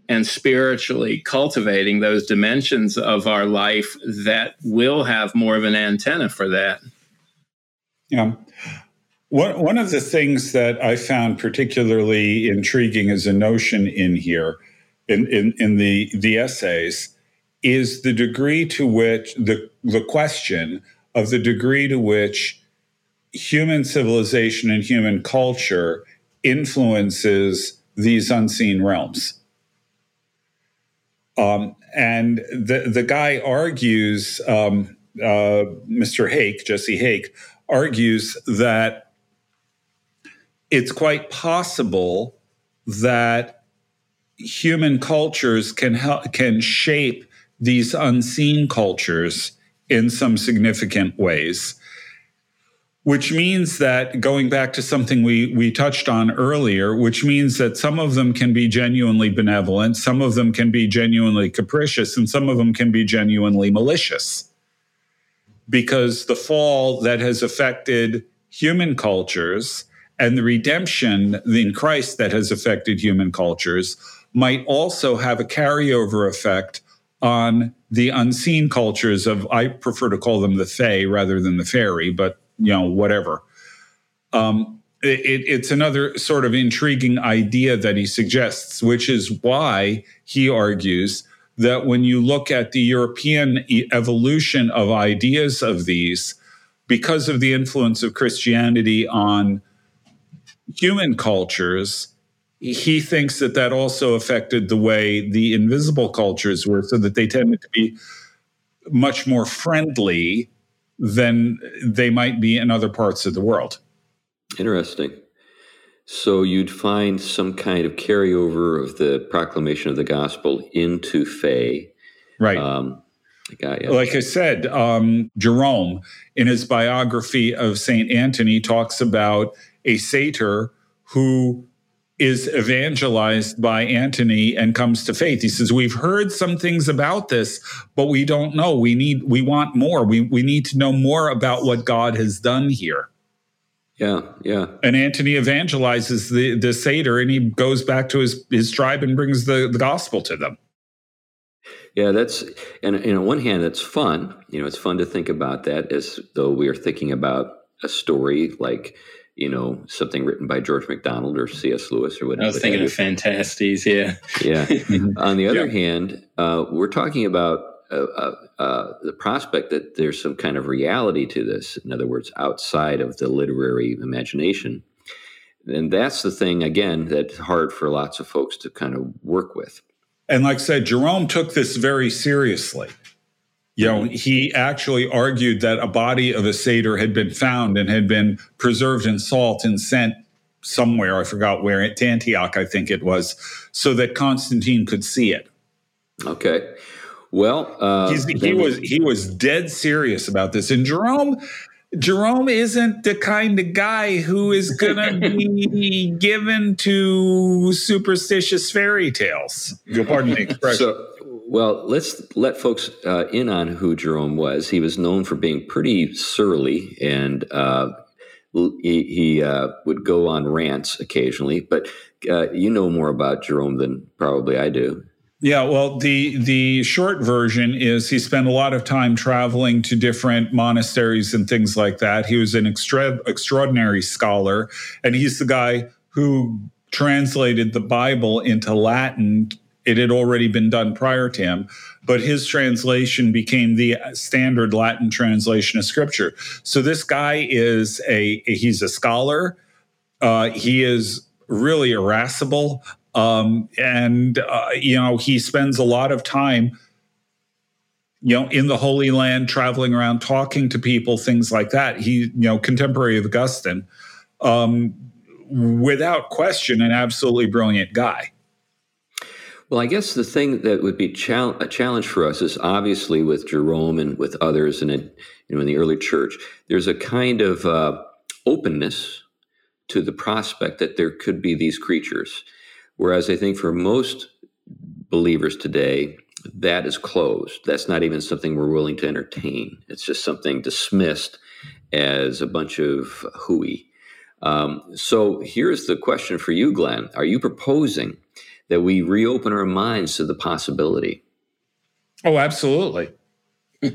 and spiritually cultivating those dimensions of our life that will have more of an antenna for that. Yeah. One, one of the things that I found particularly intriguing as a notion in here, in, in, in the, the essays, is the degree to which the, the question of the degree to which human civilization and human culture influences these unseen realms. Um, and the, the guy argues, um, uh, Mr. Hake, Jesse Hake, argues that it's quite possible that human cultures can help, can shape these unseen cultures in some significant ways which means that going back to something we we touched on earlier which means that some of them can be genuinely benevolent some of them can be genuinely capricious and some of them can be genuinely malicious because the fall that has affected human cultures and the redemption in Christ that has affected human cultures might also have a carryover effect on the unseen cultures of I prefer to call them the Fae rather than the fairy, but you know whatever. Um, it, it's another sort of intriguing idea that he suggests, which is why he argues that when you look at the European evolution of ideas of these, because of the influence of Christianity on human cultures, he thinks that that also affected the way the invisible cultures were, so that they tended to be much more friendly than they might be in other parts of the world. Interesting. So you'd find some kind of carryover of the proclamation of the gospel into Fae. Right. Um, like I said, um, Jerome, in his biography of St. Anthony, talks about a satyr who is evangelized by Antony and comes to faith. He says, We've heard some things about this, but we don't know. We need, we want more. We, we need to know more about what God has done here. Yeah, yeah. And Antony evangelizes the the satyr, and he goes back to his his tribe and brings the the gospel to them. Yeah, that's and, and on one hand, that's fun. You know, it's fun to think about that as though we are thinking about a story like you know something written by George MacDonald or C.S. Lewis or whatever. I was thinking of Phantastes. Yeah, yeah. <laughs> on the other yeah. hand, uh, we're talking about uh, uh, uh, the prospect that there's some kind of reality to this. In other words, outside of the literary imagination. And that's the thing, again, that's hard for lots of folks to kind of work with. And like I said, Jerome took this very seriously. You know, he actually argued that a body of a satyr had been found and had been preserved in salt and sent somewhere, I forgot where, to Antioch, I think it was, so that Constantine could see it. Okay. Well, uh, he was he was dead serious about this, and Jerome Jerome isn't the kind of guy who is going <laughs> to be given to superstitious fairy tales. You'll pardon the expression. <laughs> So, well, let's let folks uh, in on who Jerome was. He was known for being pretty surly and uh, he, he uh, would go on rants occasionally, but uh, you know more about Jerome than probably I do. Yeah, well, the the short version is he spent a lot of time traveling to different monasteries and things like that. He was an extra, extraordinary scholar, and he's the guy who translated the Bible into Latin. It had already been done prior to him, but his translation became the standard Latin translation of Scripture. So this guy is a he's a scholar. Uh, he is really irascible. Um, and, uh, you know, he spends a lot of time, you know, in the Holy Land, traveling around, talking to people, things like that. He, you know, contemporary of Augustine, um, without question, an absolutely brilliant guy. Well, I guess the thing that would be chal- a challenge for us is obviously with Jerome and with others, and in, you know, in the early church, there's a kind of uh, openness to the prospect that there could be these creatures. Whereas I think for most believers today, that is closed. That's not even something we're willing to entertain. It's just something dismissed as a bunch of hooey. Um, so here's the question for you, Glenn. Are you proposing that we reopen our minds to the possibility? Oh, absolutely.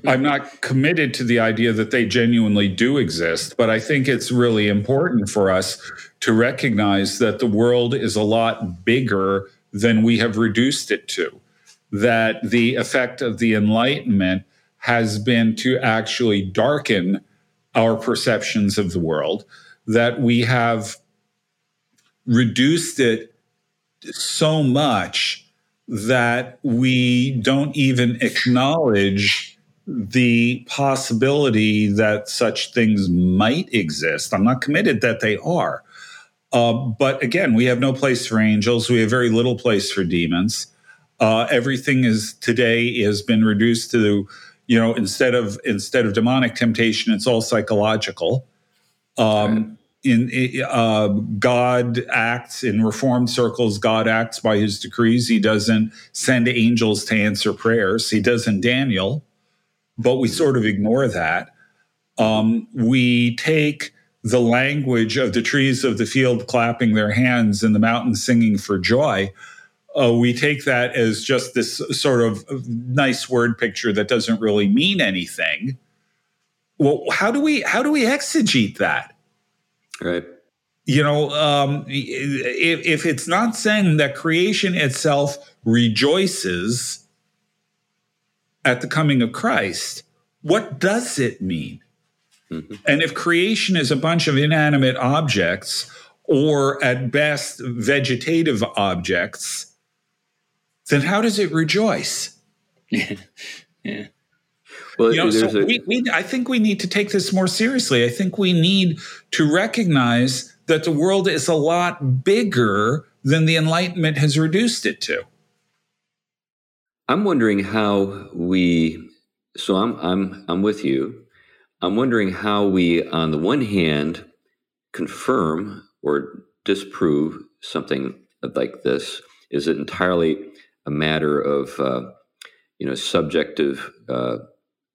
I'm not committed to the idea that they genuinely do exist, but I think it's really important for us to recognize that the world is a lot bigger than we have reduced it to. That the effect of the Enlightenment has been to actually darken our perceptions of the world, that we have reduced it so much that we don't even acknowledge the possibility that such things might exist. I'm not committed that they are. Uh, but again, we have no place for angels. We have very little place for demons. Uh, everything is today has been reduced to, you know, instead of instead of demonic temptation, it's all psychological. Um, in uh, God acts in reformed circles. God acts by His decrees. He doesn't send angels to answer prayers. He does in Daniel but we sort of ignore that. Um, we take the language of the trees of the field clapping their hands and the mountains singing for joy. Uh, we take that as just this sort of nice word picture that doesn't really mean anything. Well, how do we how do we exegete that? Right. You know, um, if, if it's not saying that creation itself rejoices at the coming of Christ, what does it mean? Mm-hmm. And if creation is a bunch of inanimate objects, or at best vegetative objects, then how does it rejoice? <laughs> Yeah. yeah. Well, you know, so a- we, we, I think we need to take this more seriously. I think we need to recognize that the world is a lot bigger than the Enlightenment has reduced it to. I'm wondering how we. So I'm I'm I'm with you. I'm wondering how we, on the one hand, confirm or disprove something like this. Is it entirely a matter of uh, you know subjective uh,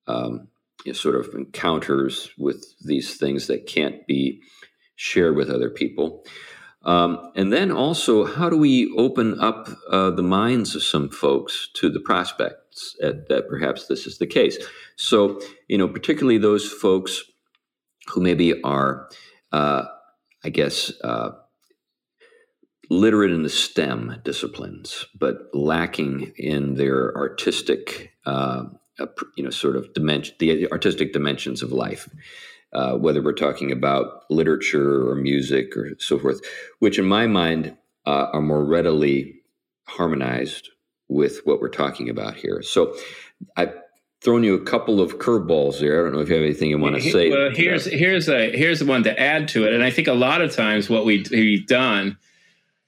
um, you know, sort of encounters with these things that can't be shared with other people? Um, and then also, how do we open up uh, the minds of some folks to the prospects at, that perhaps this is the case? So, you know, particularly those folks who maybe are, uh, I guess, uh, literate in the STEM disciplines, but lacking in their artistic, uh, you know, sort of dimension, the artistic dimensions of life uh, whether we're talking about literature or music or so forth, which in my mind uh, are more readily harmonized with what we're talking about here. So I've thrown you a couple of curveballs there. I don't know if you have anything you want to say. Well, here's here's a here's the one to add to it, and I think a lot of times what we, we've done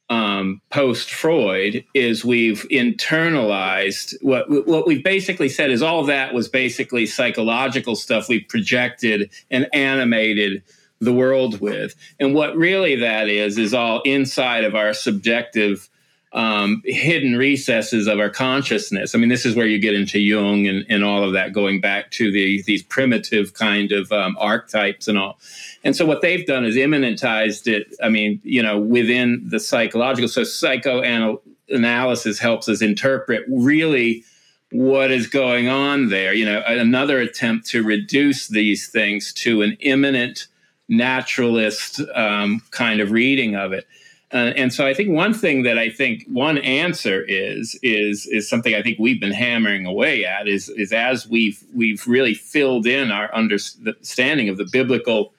um, post Freud is we've internalized what what we've basically said is all that was basically psychological stuff we projected and animated the world with, and what really that is is all inside of our subjective um, hidden recesses of our consciousness. I mean, this is where you get into Jung and, and all of that, going back to the these primitive kind of um, archetypes and all. And so what they've done is immanentized it. I mean, you know, within the psychological. So psychoanalysis helps us interpret really what is going on there. You know, another attempt to reduce these things to an immanent naturalist um, kind of reading of it. Uh, and so I think one thing that I think one answer is is is something I think we've been hammering away at is is as we've we've really filled in our understanding of the biblical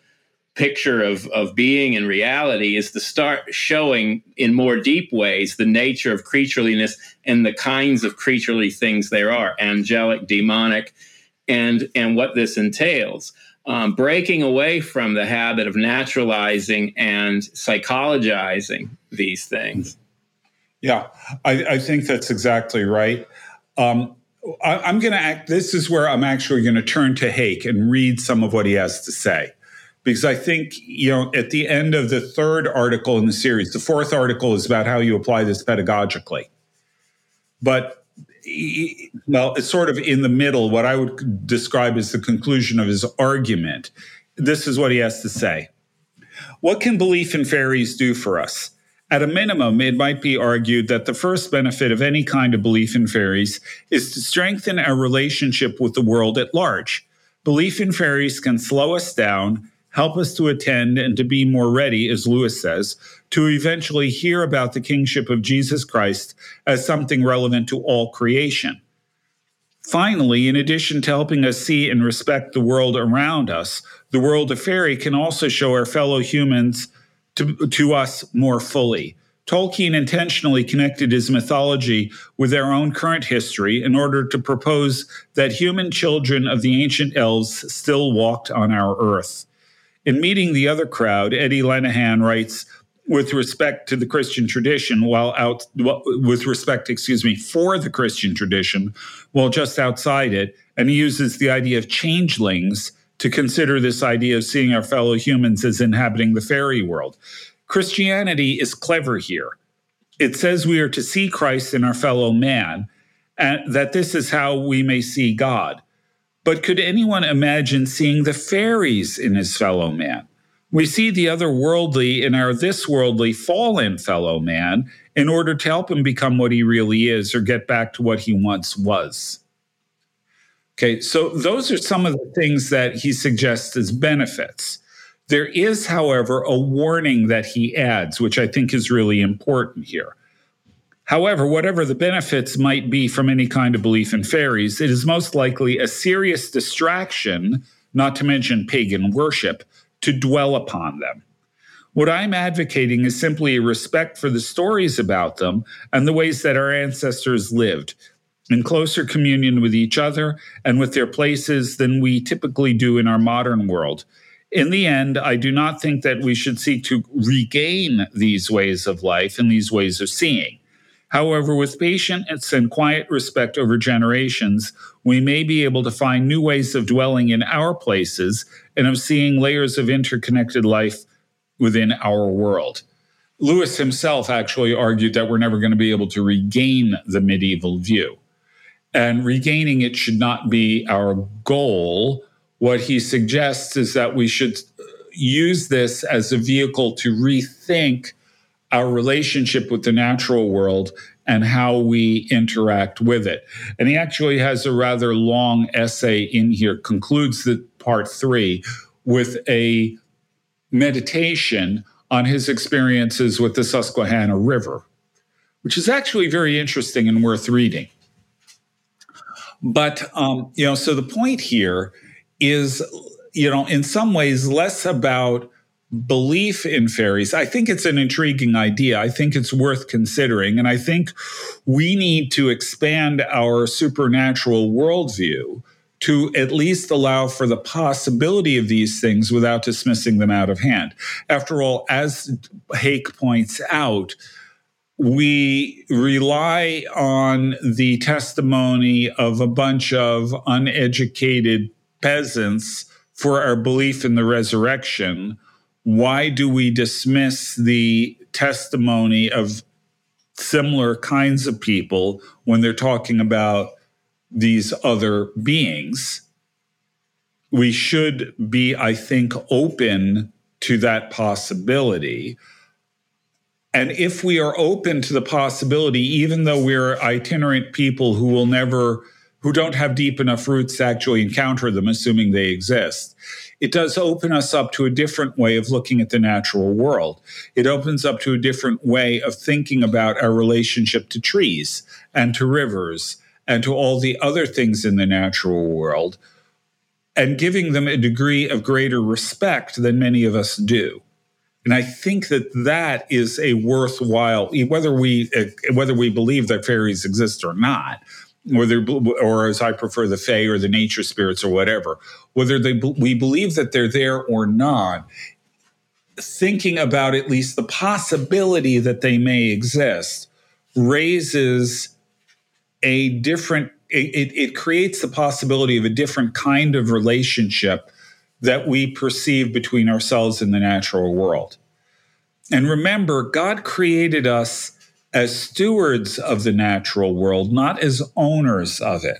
picture of of being and reality is to start showing in more deep ways the nature of creatureliness and the kinds of creaturely things there are angelic demonic and and what this entails um, breaking away from the habit of naturalizing and psychologizing these things. Yeah, I, I think that's exactly right. Um, I, am going to act, this is where I'm actually going to turn to Hake and read some of what he has to say. Because I think, you know, at the end of the third article in the series, the fourth article is about how you apply this pedagogically. But well, it's sort of in the middle, what I would describe as the conclusion of his argument. This is what he has to say. What can belief in fairies do for us? At a minimum, it might be argued that the first benefit of any kind of belief in fairies is to strengthen our relationship with the world at large. Belief in fairies can slow us down, help us to attend and to be more ready, as Lewis says, to eventually hear about the kingship of Jesus Christ as something relevant to all creation. Finally, in addition to helping us see and respect the world around us, the world of fairy can also show our fellow humans to, to us more fully. Tolkien intentionally connected his mythology with our own current history in order to propose that human children of the ancient elves still walked on our earth. In meeting the other crowd, Eddie Lenihan writes with respect to the Christian tradition, while out with respect, excuse me, for the Christian tradition, while just outside it, and he uses the idea of changelings to consider this idea of seeing our fellow humans as inhabiting the fairy world. Christianity is clever here. It says we are to see Christ in our fellow man, and that this is how we may see God. But could anyone imagine seeing the fairies in his fellow man? We see the otherworldly in our this worldly fallen fellow man in order to help him become what he really is or get back to what he once was. Okay, so those are some of the things that he suggests as benefits. There is, however, a warning that he adds, which I think is really important here. However, whatever the benefits might be from any kind of belief in fairies, it is most likely a serious distraction, not to mention pagan worship, to dwell upon them. What I'm advocating is simply a respect for the stories about them and the ways that our ancestors lived in closer communion with each other and with their places than we typically do in our modern world. In the end, I do not think that we should seek to regain these ways of life and these ways of seeing. However, with patience and quiet respect over generations, we may be able to find new ways of dwelling in our places and of seeing layers of interconnected life within our world. Lewis himself actually argued that we're never going to be able to regain the medieval view. And regaining it should not be our goal. What he suggests is that we should uh, use this as a vehicle to rethink our relationship with the natural world and how we interact with it. And he actually has a rather long essay in here, concludes the part three with a meditation on his experiences with the Susquehanna River, which is actually very interesting and worth reading. But, um, you know, so the point here is, you know, in some ways less about belief in fairies, I think it's an intriguing idea. I think it's worth considering. And I think we need to expand our supernatural worldview to at least allow for the possibility of these things without dismissing them out of hand. After all, as Hake points out, we rely on the testimony of a bunch of uneducated peasants for our belief in the resurrection, why do we dismiss the testimony of similar kinds of people when they're talking about these other beings? We should be, I think, open to that possibility. And if we are open to the possibility, even though we're itinerant people who will never, who don't have deep enough roots to actually encounter them, assuming they exist, it does open us up to a different way of looking at the natural world. It opens up to a different way of thinking about our relationship to trees and to rivers and to all the other things in the natural world and giving them a degree of greater respect than many of us do. And I think that that is a worthwhile, whether we whether we believe that fairies exist or not, whether or as I prefer the fae or the nature spirits or whatever, whether they we believe that they're there or not, thinking about at least the possibility that they may exist raises a different. It, it creates the possibility of a different kind of relationship that we perceive between ourselves and the natural world. And remember, God created us as stewards of the natural world, not as owners of it.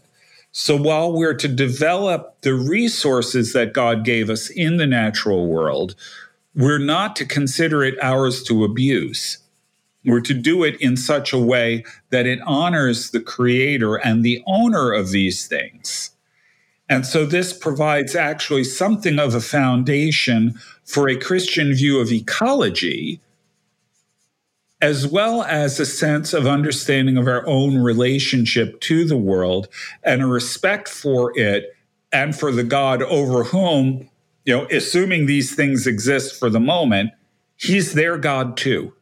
So while we're to develop the resources that God gave us in the natural world, we're not to consider it ours to abuse. We're to do it in such a way that it honors the creator and the owner of these things. And so this provides actually something of a foundation for a Christian view of ecology, as well as a sense of understanding of our own relationship to the world and a respect for it and for the God over whom, you know, assuming these things exist for the moment, he's their God too.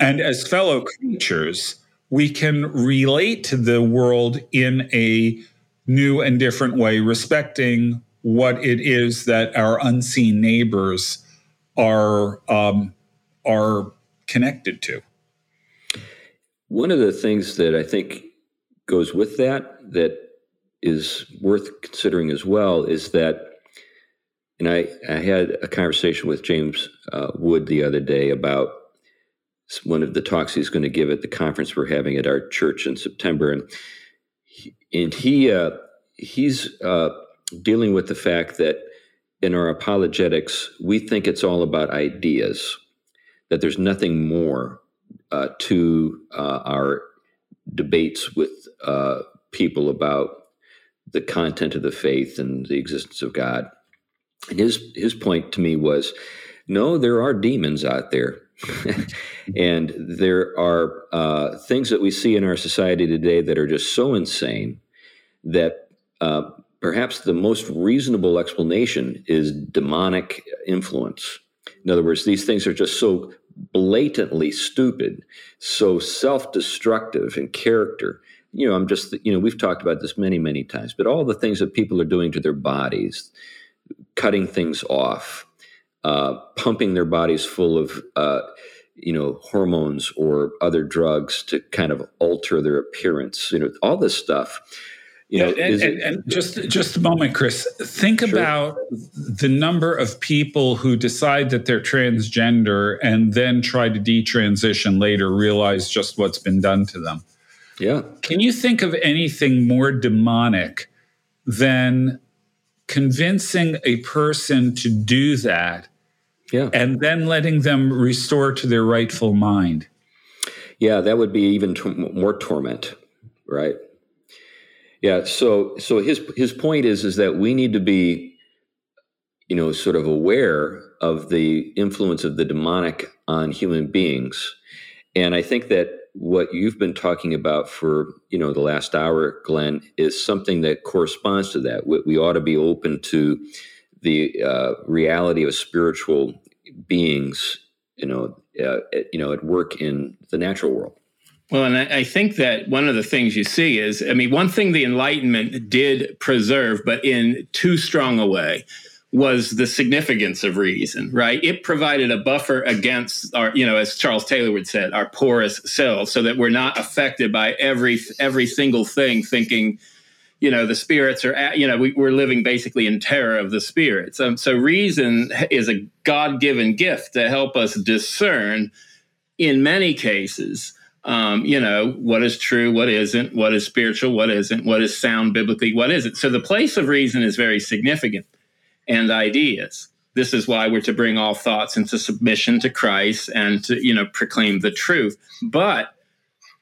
And as fellow creatures, we can relate to the world in a new and different way, respecting what it is that our unseen neighbors are um, are connected to. One of the things that I think goes with that that is worth considering as well is that, and I, I had a conversation with James uh, Wood the other day about one of the talks he's going to give at the conference we're having at our church in September, and and he uh, he's uh, dealing with the fact that in our apologetics we think it's all about ideas, that there's nothing more uh, to uh, our debates with uh, people about the content of the faith and the existence of God. And his his point to me was, no, there are demons out there. <laughs> and there are uh, things that we see in our society today that are just so insane that uh, perhaps the most reasonable explanation is demonic influence. In other words, these things are just so blatantly stupid, so self destructive in character. You know, I'm just, you know, we've talked about this many, many times, but all the things that people are doing to their bodies, cutting things off, uh, pumping their bodies full of, uh, you know, hormones or other drugs to kind of alter their appearance, you know, all this stuff you know, and, and, and, just just a moment, Chris. Think sure. about the number of people who decide that they're transgender and then try to detransition later, realize just what's been done to them. Yeah. Can you think of anything more demonic than convincing a person to do that? Yeah. And then letting them restore to their rightful mind. Yeah, that would be even t- more torment, right? Yeah. So so his his point is is that we need to be, you know, sort of aware of the influence of the demonic on human beings, and I think that what you've been talking about for you know the last hour, Glenn, is something that corresponds to that. We, we ought to be open to the uh, reality of spiritual beings, you know, uh, you know, at work in the natural world. Well, and I, think that one of the things you see is, I mean, one thing the Enlightenment did preserve, but in too strong a way, was the significance of reason, right? It provided a buffer against our, you know, as Charles Taylor would say, our porous selves, so that we're not affected by every every single thing. Thinking, you know, the spirits are, at, you know, we, are living basically in terror of the spirits. Um, so reason is a God given gift to help us discern, in many cases, um, you know, what is true, what isn't, what is spiritual, what isn't, what is sound biblically, what isn't. So the place of reason is very significant and ideas. This is why we're to bring all thoughts into submission to Christ and to, you know, proclaim the truth. But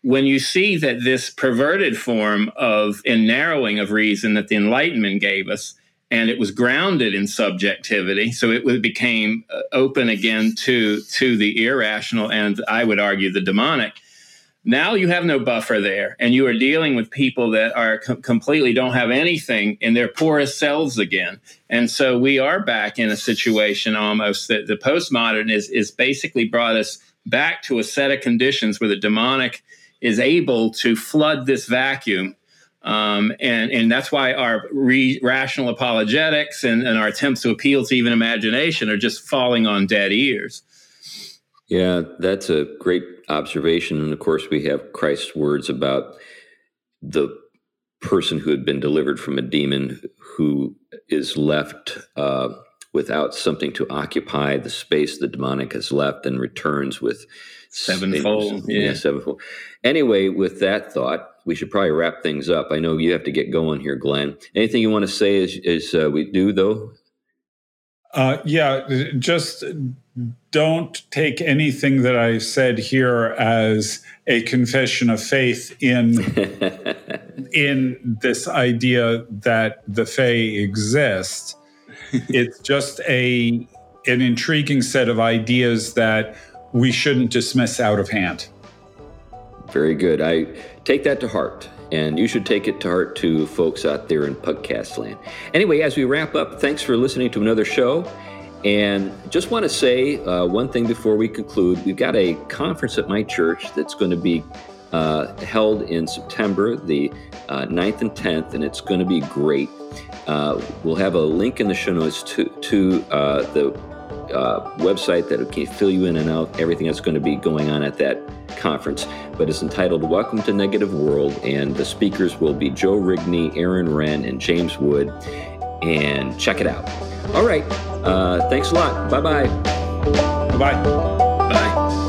when you see that this perverted form of and narrowing of reason that the Enlightenment gave us, and it was grounded in subjectivity, so it became uh, open again to to the irrational and I would argue the demonic now you have no buffer there, and you are dealing with people that are com- completely don't have anything in their porous selves again. And so we are back in a situation almost that the postmodern is is basically brought us back to a set of conditions where the demonic is able to flood this vacuum um, and and that's why our re- rational apologetics and, and, our attempts to appeal to even imagination are just falling on dead ears. Yeah, that's a great observation. And of course, we have Christ's words about the person who had been delivered from a demon who is left uh, without something to occupy the space the demonic has left and returns with sevenfold. Yeah. yeah, sevenfold. Anyway, with that thought, we should probably wrap things up. I know you have to get going here, Glenn. Anything you want to say as, as uh, we do, though? Uh, yeah, just don't take anything that I said here as a confession of faith in <laughs> in this idea that the Fae exist. it's just a an intriguing set of ideas that we shouldn't dismiss out of hand. Very good. I take that to heart. And you should take it to heart to folks out there in podcast land. Anyway, as we wrap up, thanks for listening to another show. And just want to say uh, one thing before we conclude. We've got a conference at my church that's going to be uh, held in September, the uh, 9th and 10th, and it's going to be great. Uh, we'll have a link in the show notes to, to uh, the uh, website that can fill you in and out everything that's going to be going on at that conference. But it's entitled Welcome to Negative World, and the speakers will be Joe Rigney, Aaron Renn, and James Wood. And check it out. All right. Uh, thanks a lot. Bye-bye. Bye-bye. Bye.